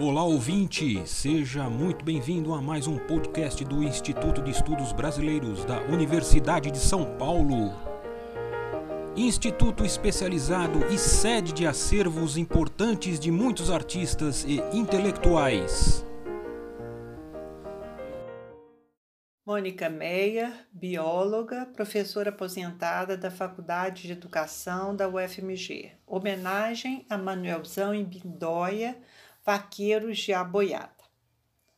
Olá ouvinte, seja muito bem-vindo a mais um podcast do Instituto de Estudos Brasileiros da Universidade de São Paulo. Instituto especializado e sede de acervos importantes de muitos artistas e intelectuais. Mônica Meia, bióloga, professora aposentada da Faculdade de Educação da UFMG. Homenagem a Manuelzão em Bindóia, Vaqueiros de Aboiada.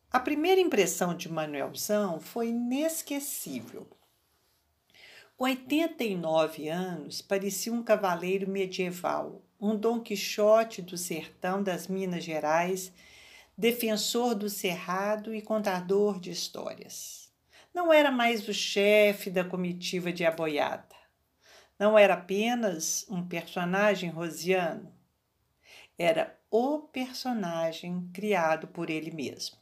A primeira impressão de Manuelzão foi inesquecível. Com 89 anos, parecia um cavaleiro medieval, um Dom Quixote do sertão das Minas Gerais, defensor do cerrado e contador de histórias. Não era mais o chefe da comitiva de Aboiada. Não era apenas um personagem rosiano. Era o personagem criado por ele mesmo.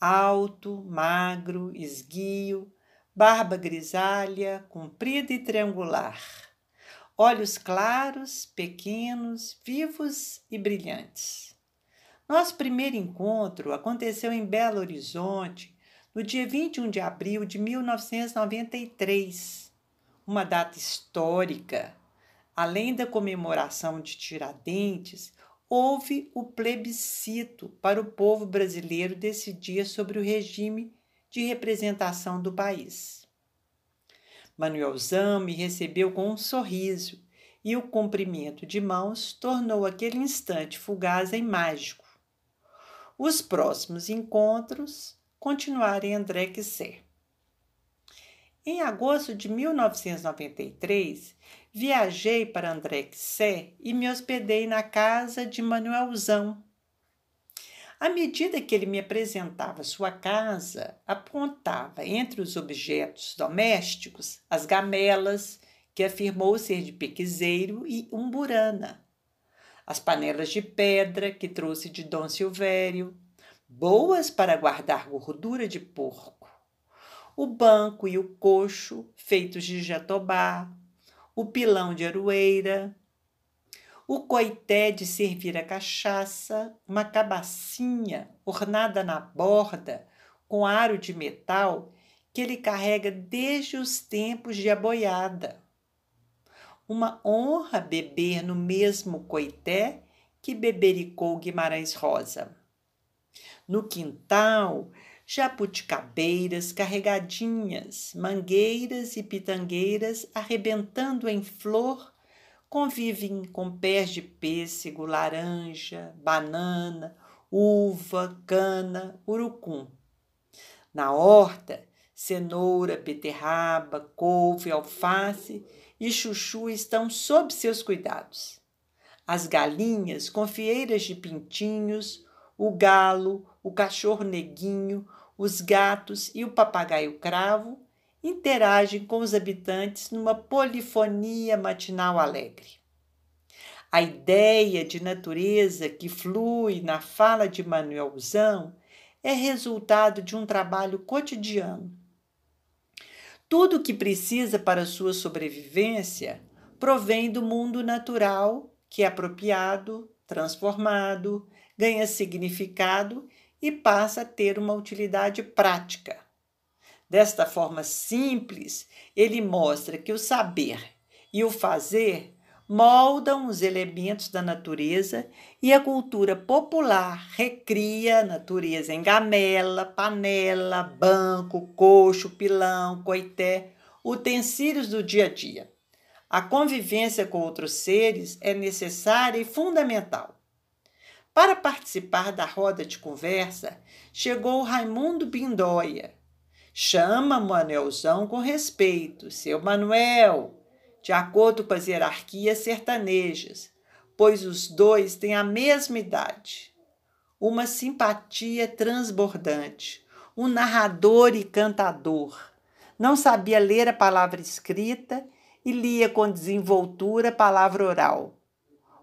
Alto, magro, esguio, barba grisalha, comprida e triangular, olhos claros, pequenos, vivos e brilhantes. Nosso primeiro encontro aconteceu em Belo Horizonte no dia 21 de abril de 1993, uma data histórica. Além da comemoração de Tiradentes, houve o plebiscito para o povo brasileiro decidir sobre o regime de representação do país. Manuelzão me recebeu com um sorriso e o cumprimento de mãos tornou aquele instante fugaz em mágico. Os próximos encontros continuaram em André Quisser. Em agosto de 1993, viajei para Quisser e me hospedei na casa de Manuelzão, à medida que ele me apresentava sua casa, apontava entre os objetos domésticos as gamelas, que afirmou ser de pequiseiro e umburana, as panelas de pedra que trouxe de Dom Silvério, boas para guardar gordura de porco, o banco e o coxo feitos de jatobá, o pilão de aroeira, o coité de servir a cachaça, uma cabacinha ornada na borda com aro de metal que ele carrega desde os tempos de aboiada. Uma honra beber no mesmo coité que bebericou Guimarães Rosa. No quintal, jabuticabeiras carregadinhas, mangueiras e pitangueiras arrebentando em flor convivem com pés de pêssego, laranja, banana, uva, cana, urucum. Na horta, cenoura, beterraba, couve, alface e chuchu estão sob seus cuidados. As galinhas com fieiras de pintinhos, o galo, o cachorro neguinho, os gatos e o papagaio cravo interagem com os habitantes numa polifonia matinal alegre. A ideia de natureza que flui na fala de Manuelzão é resultado de um trabalho cotidiano. Tudo o que precisa para sua sobrevivência provém do mundo natural, que é apropriado, transformado, ganha significado e passa a ter uma utilidade prática. Desta forma simples, ele mostra que o saber e o fazer moldam os elementos da natureza e a cultura popular recria a natureza em gamela, panela, banco, coxo, pilão, coité, utensílios do dia a dia. A convivência com outros seres é necessária e fundamental. Para participar da roda de conversa, chegou Raimundo Bindóia, Chama Manuelzão com respeito, seu Manuel, de acordo com as hierarquias sertanejas, pois os dois têm a mesma idade. Uma simpatia transbordante, um narrador e cantador. Não sabia ler a palavra escrita e lia com desenvoltura a palavra oral.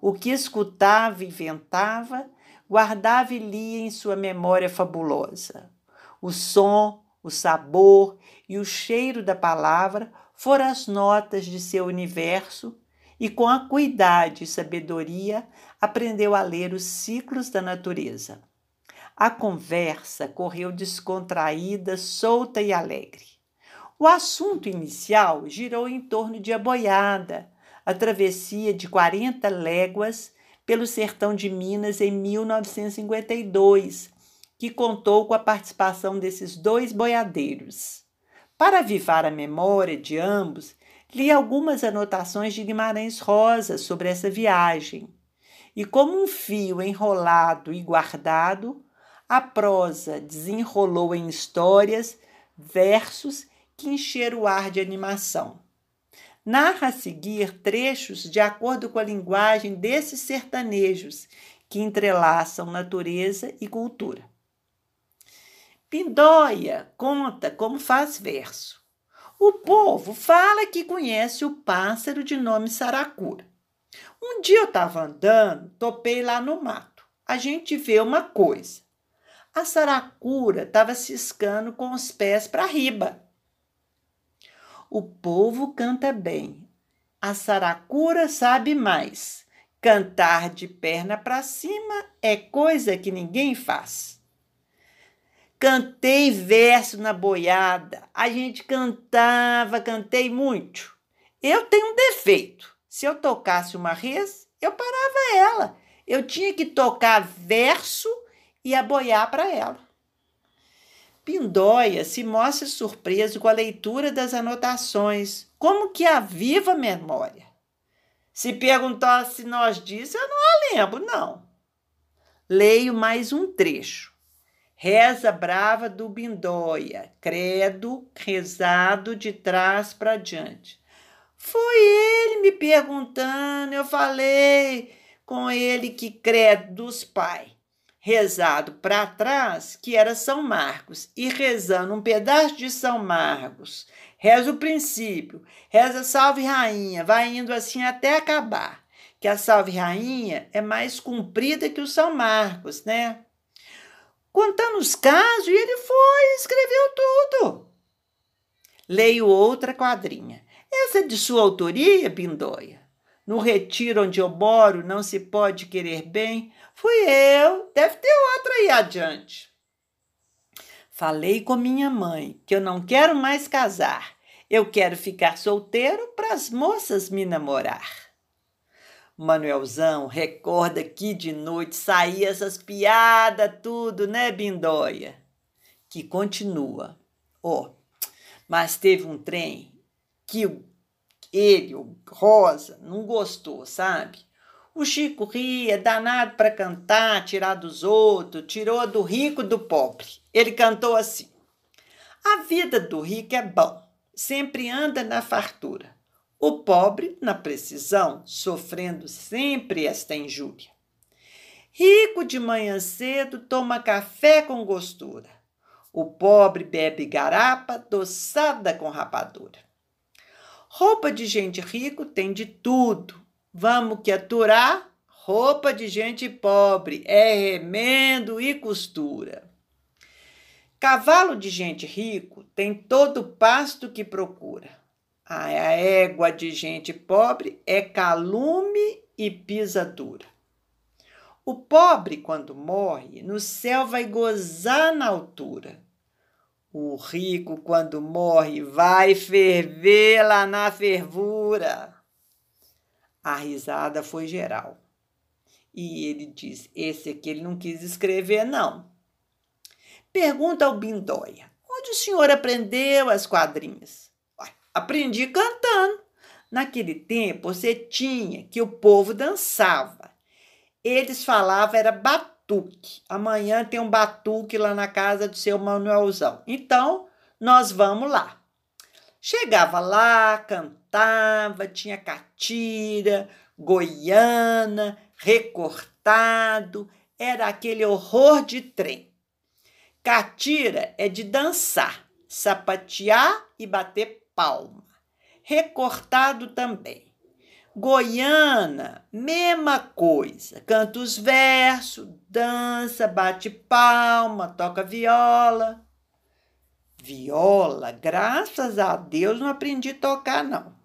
O que escutava inventava, guardava e lia em sua memória fabulosa. O som, o sabor e o cheiro da palavra foram as notas de seu universo e, com acuidade e sabedoria, aprendeu a ler os ciclos da natureza. A conversa correu descontraída, solta e alegre. O assunto inicial girou em torno de a boiada, a travessia de 40 léguas pelo sertão de Minas em 1952, que contou com a participação desses dois boiadeiros. Para avivar a memória de ambos, li algumas anotações de Guimarães Rosa sobre essa viagem. E como um fio enrolado e guardado, a prosa desenrolou em histórias, versos que encheram o ar de animação. Narra a seguir trechos de acordo com a linguagem desses sertanejos que entrelaçam natureza e cultura. Pindóia conta como faz verso. O povo fala que conhece o pássaro de nome saracura. Um dia eu estava andando, topei lá no mato. A gente vê uma coisa. A saracura estava ciscando com os pés para riba. O povo canta bem. A saracura sabe mais. Cantar de perna para cima é coisa que ninguém faz. Cantei verso na boiada. A gente cantava, cantei muito. Eu tenho um defeito. Se eu tocasse uma res, eu parava ela. Eu tinha que tocar verso e aboiar para ela. Pindóia se mostra surpreso com a leitura das anotações, como que aviva a memória. Se perguntar se nós disse, eu não lembro, não. Leio mais um trecho. Reza brava do Bindóia, credo rezado de trás para diante. Foi ele me perguntando, eu falei com ele que credo dos pais rezado para trás, que era São Marcos, e rezando um pedaço de São Marcos, reza o princípio, reza Salve Rainha, vai indo assim até acabar. Que a Salve Rainha é mais comprida que o São Marcos, né? Contando os casos, e ele foi escreveu tudo. Leio outra quadrinha. Essa é de sua autoria, Bindóia? No retiro onde eu moro, não se pode querer bem. Fui eu, deve ter outra aí adiante. Falei com minha mãe que eu não quero mais casar. Eu quero ficar solteiro para as moças me namorar. Manuelzão recorda que de noite saía essas piadas, tudo, né, Bindóia? Que continua. Ó, oh, mas teve um trem que o ele, o Rosa, não gostou, sabe? O Chico ria, danado para cantar, tirar dos outros, tirou do rico do pobre. Ele cantou assim: A vida do rico é bom, sempre anda na fartura. O pobre, na precisão, sofrendo sempre esta injúria. Rico de manhã cedo toma café com gostura. O pobre bebe garapa, doçada com rapadura. Roupa de gente rico tem de tudo. Vamos que aturar roupa de gente pobre é remendo e costura. Cavalo de gente rico tem todo o pasto que procura. A égua de gente pobre é calume e pisadura. O pobre, quando morre, no céu vai gozar na altura. O rico, quando morre, vai ferver lá na fervura. A risada foi geral. E ele diz: Esse aqui ele não quis escrever, não. Pergunta ao Bindóia: Onde o senhor aprendeu as quadrinhas? Aprendi cantando. Naquele tempo, você tinha que o povo dançava. Eles falavam, era batuque batuque. Amanhã tem um batuque lá na casa do seu Manuelzão. Então, nós vamos lá. Chegava lá, cantava, tinha catira, goiana, recortado, era aquele horror de trem. Catira é de dançar, sapatear e bater palma. Recortado também. Goiana, mesma coisa. Canta os versos, dança, bate palma, toca viola. Viola, graças a Deus, não aprendi a tocar, não.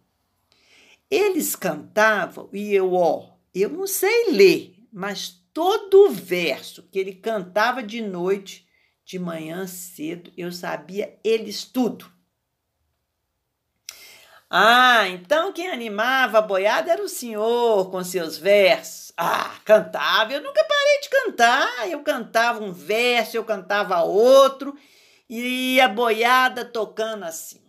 Eles cantavam e eu, ó, eu não sei ler, mas todo o verso que ele cantava de noite, de manhã cedo, eu sabia eles tudo. Ah, então quem animava a boiada era o senhor com seus versos. Ah, cantava, eu nunca parei de cantar. Eu cantava um verso, eu cantava outro, e a boiada tocando assim.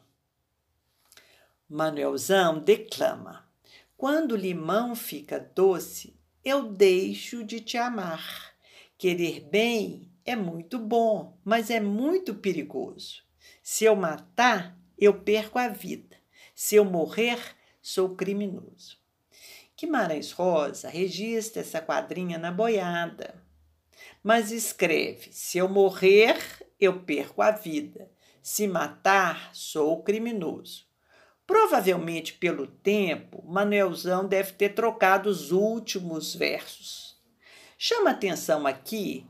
Manuelzão declama: Quando o limão fica doce, eu deixo de te amar. Querer bem é muito bom, mas é muito perigoso. Se eu matar, eu perco a vida. Se eu morrer, sou criminoso. Guimarães Rosa registra essa quadrinha na boiada, mas escreve: se eu morrer, eu perco a vida. Se matar, sou criminoso. Provavelmente pelo tempo, Manuelzão deve ter trocado os últimos versos. Chama atenção aqui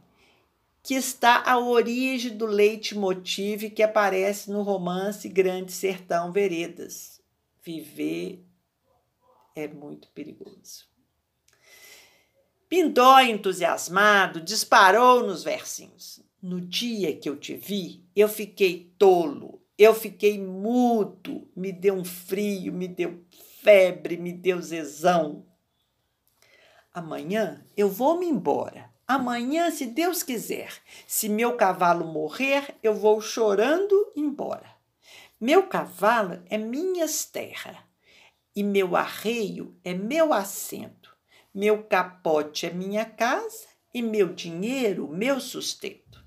que está a origem do leitmotiv que aparece no romance Grande Sertão Veredas. Viver é muito perigoso. Pindó, entusiasmado, disparou nos versinhos. No dia que eu te vi, eu fiquei tolo, eu fiquei mudo, me deu um frio, me deu febre, me deu zezão. Amanhã eu vou-me embora. Amanhã, se Deus quiser, se meu cavalo morrer, eu vou chorando embora. Meu cavalo é minhas terras, e meu arreio é meu assento. Meu capote é minha casa, e meu dinheiro, meu sustento.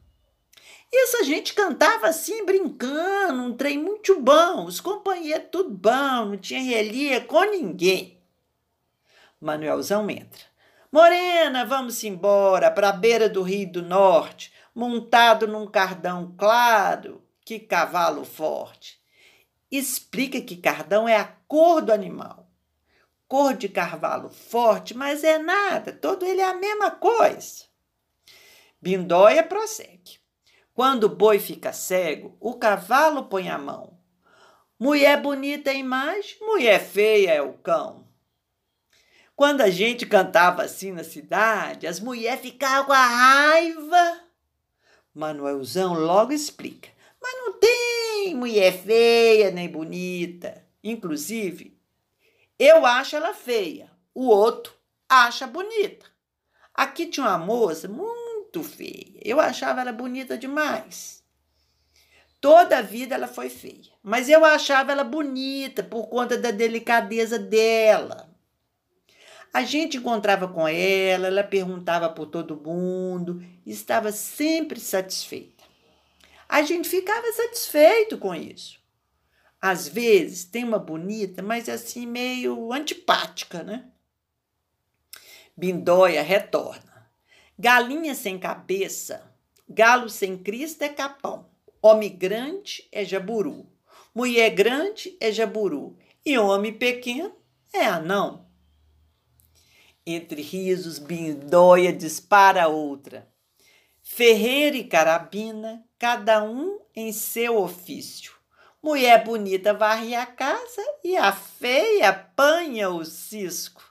E essa gente cantava assim, brincando, um trem muito bom, os companheiros tudo bom, não tinha relia com ninguém. Manuelzão entra. Morena, vamos embora para a beira do Rio do Norte, montado num cardão claro. Que cavalo forte. Explica que cardão é a cor do animal. Cor de cavalo forte, mas é nada, todo ele é a mesma coisa. Bindóia prossegue. Quando o boi fica cego, o cavalo põe a mão. Mulher bonita é imagem, mulher feia é o cão. Quando a gente cantava assim na cidade, as mulheres ficavam com a raiva. Manuelzão logo explica: mas não tem mulher feia nem bonita. Inclusive, eu acho ela feia, o outro acha bonita. Aqui tinha uma moça muito feia. Eu achava ela bonita demais. Toda a vida ela foi feia, mas eu achava ela bonita por conta da delicadeza dela. A gente encontrava com ela, ela perguntava por todo mundo, estava sempre satisfeita. A gente ficava satisfeito com isso. Às vezes tem uma bonita, mas assim meio antipática, né? Bindóia retorna. Galinha sem cabeça, galo sem crista é capão. Homem grande é jaburu. Mulher grande é jaburu. E homem pequeno é anão. Entre risos, Bindóia dispara outra. Ferreira e carabina, cada um em seu ofício. Mulher bonita varre a casa e a feia apanha o cisco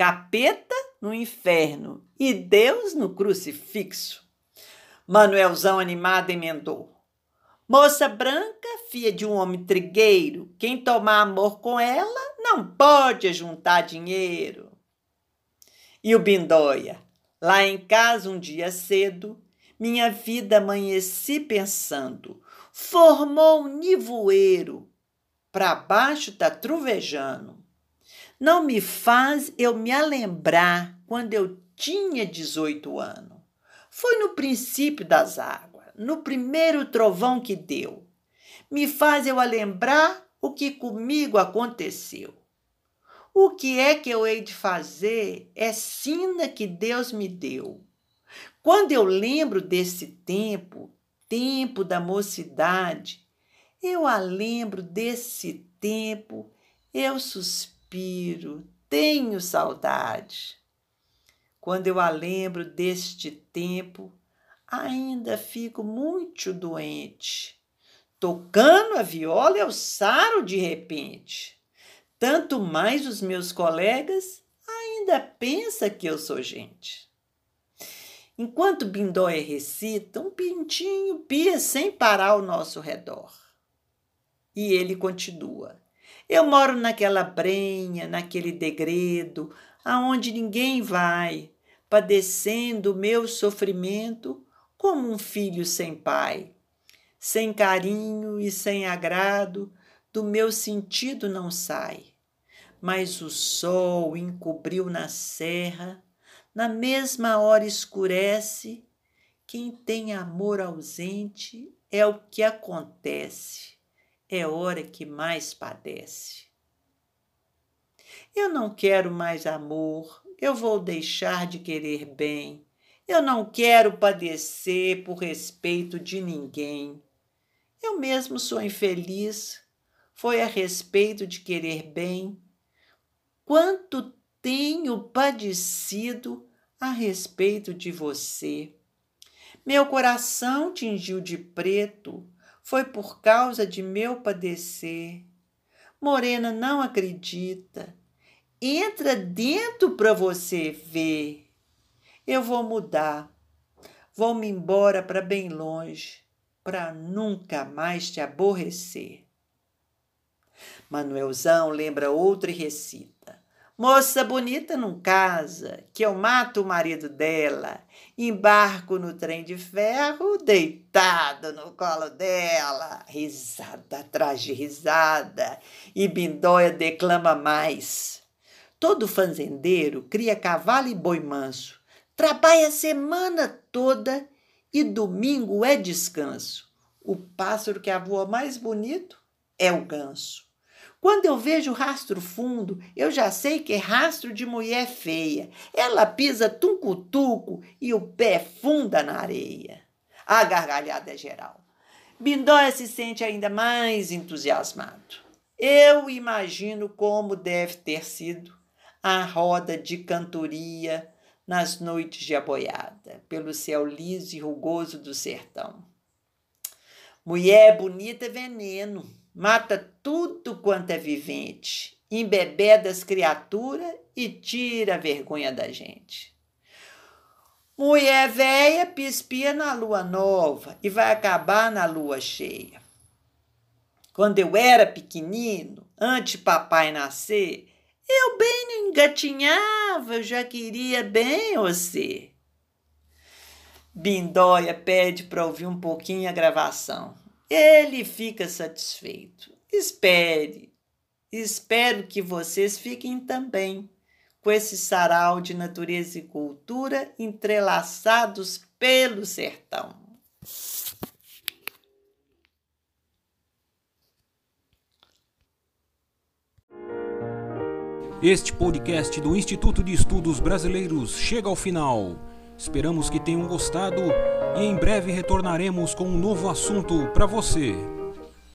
capeta no inferno e Deus no crucifixo. Manuelzão animado emendou. Moça branca, filha de um homem trigueiro, quem tomar amor com ela não pode juntar dinheiro. E o Bindóia, lá em casa um dia cedo, minha vida amanheci pensando, formou um nivoeiro, pra baixo tá truvejando. Não me faz eu me alembrar quando eu tinha 18 anos. Foi no princípio das águas, no primeiro trovão que deu. Me faz eu alembrar o que comigo aconteceu. O que é que eu hei de fazer é sina que Deus me deu. Quando eu lembro desse tempo, tempo da mocidade, eu a lembro desse tempo, eu suspiro tenho saudade. Quando eu a lembro deste tempo, ainda fico muito doente. Tocando a viola, eu saro de repente. Tanto mais os meus colegas ainda pensam que eu sou gente. Enquanto Bindóia recita, um pintinho pia sem parar ao nosso redor. E ele continua. Eu moro naquela brenha, naquele degredo, aonde ninguém vai, padecendo o meu sofrimento como um filho sem pai. Sem carinho e sem agrado, do meu sentido não sai mas o sol encobriu na serra, na mesma hora escurece. Quem tem amor ausente é o que acontece, é hora que mais padece. Eu não quero mais amor, eu vou deixar de querer bem. Eu não quero padecer por respeito de ninguém. Eu mesmo sou infeliz, foi a respeito de querer bem quanto tenho padecido a respeito de você. Meu coração tingiu de preto, foi por causa de meu padecer. Morena não acredita. Entra dentro para você ver. Eu vou mudar. Vou me embora para bem longe, para nunca mais te aborrecer. Manuelzão lembra outra e recita. Moça bonita não casa, que eu mato o marido dela, embarco no trem de ferro, deitado no colo dela. Risada atrás de risada, e Bindóia declama mais. Todo fazendeiro cria cavalo e boi manso, trabalha a semana toda e domingo é descanso. O pássaro que voa mais bonito é o ganso. Quando eu vejo rastro fundo, eu já sei que é rastro de mulher feia. Ela pisa tuncutuco e o pé funda na areia. A gargalhada é geral. Bindóia se sente ainda mais entusiasmado. Eu imagino como deve ter sido a roda de cantoria nas noites de aboiada, pelo céu liso e rugoso do sertão. Mulher bonita é veneno mata tudo quanto é vivente, embebeda as criaturas e tira a vergonha da gente. Mulher velha pispia na lua nova e vai acabar na lua cheia. Quando eu era pequenino, antes papai nascer, eu bem engatinhava, eu já queria bem você. Bindóia pede para ouvir um pouquinho a gravação. Ele fica satisfeito. Espere, espero que vocês fiquem também com esse sarau de natureza e cultura entrelaçados pelo sertão. Este podcast do Instituto de Estudos Brasileiros chega ao final. Esperamos que tenham gostado e em breve retornaremos com um novo assunto para você.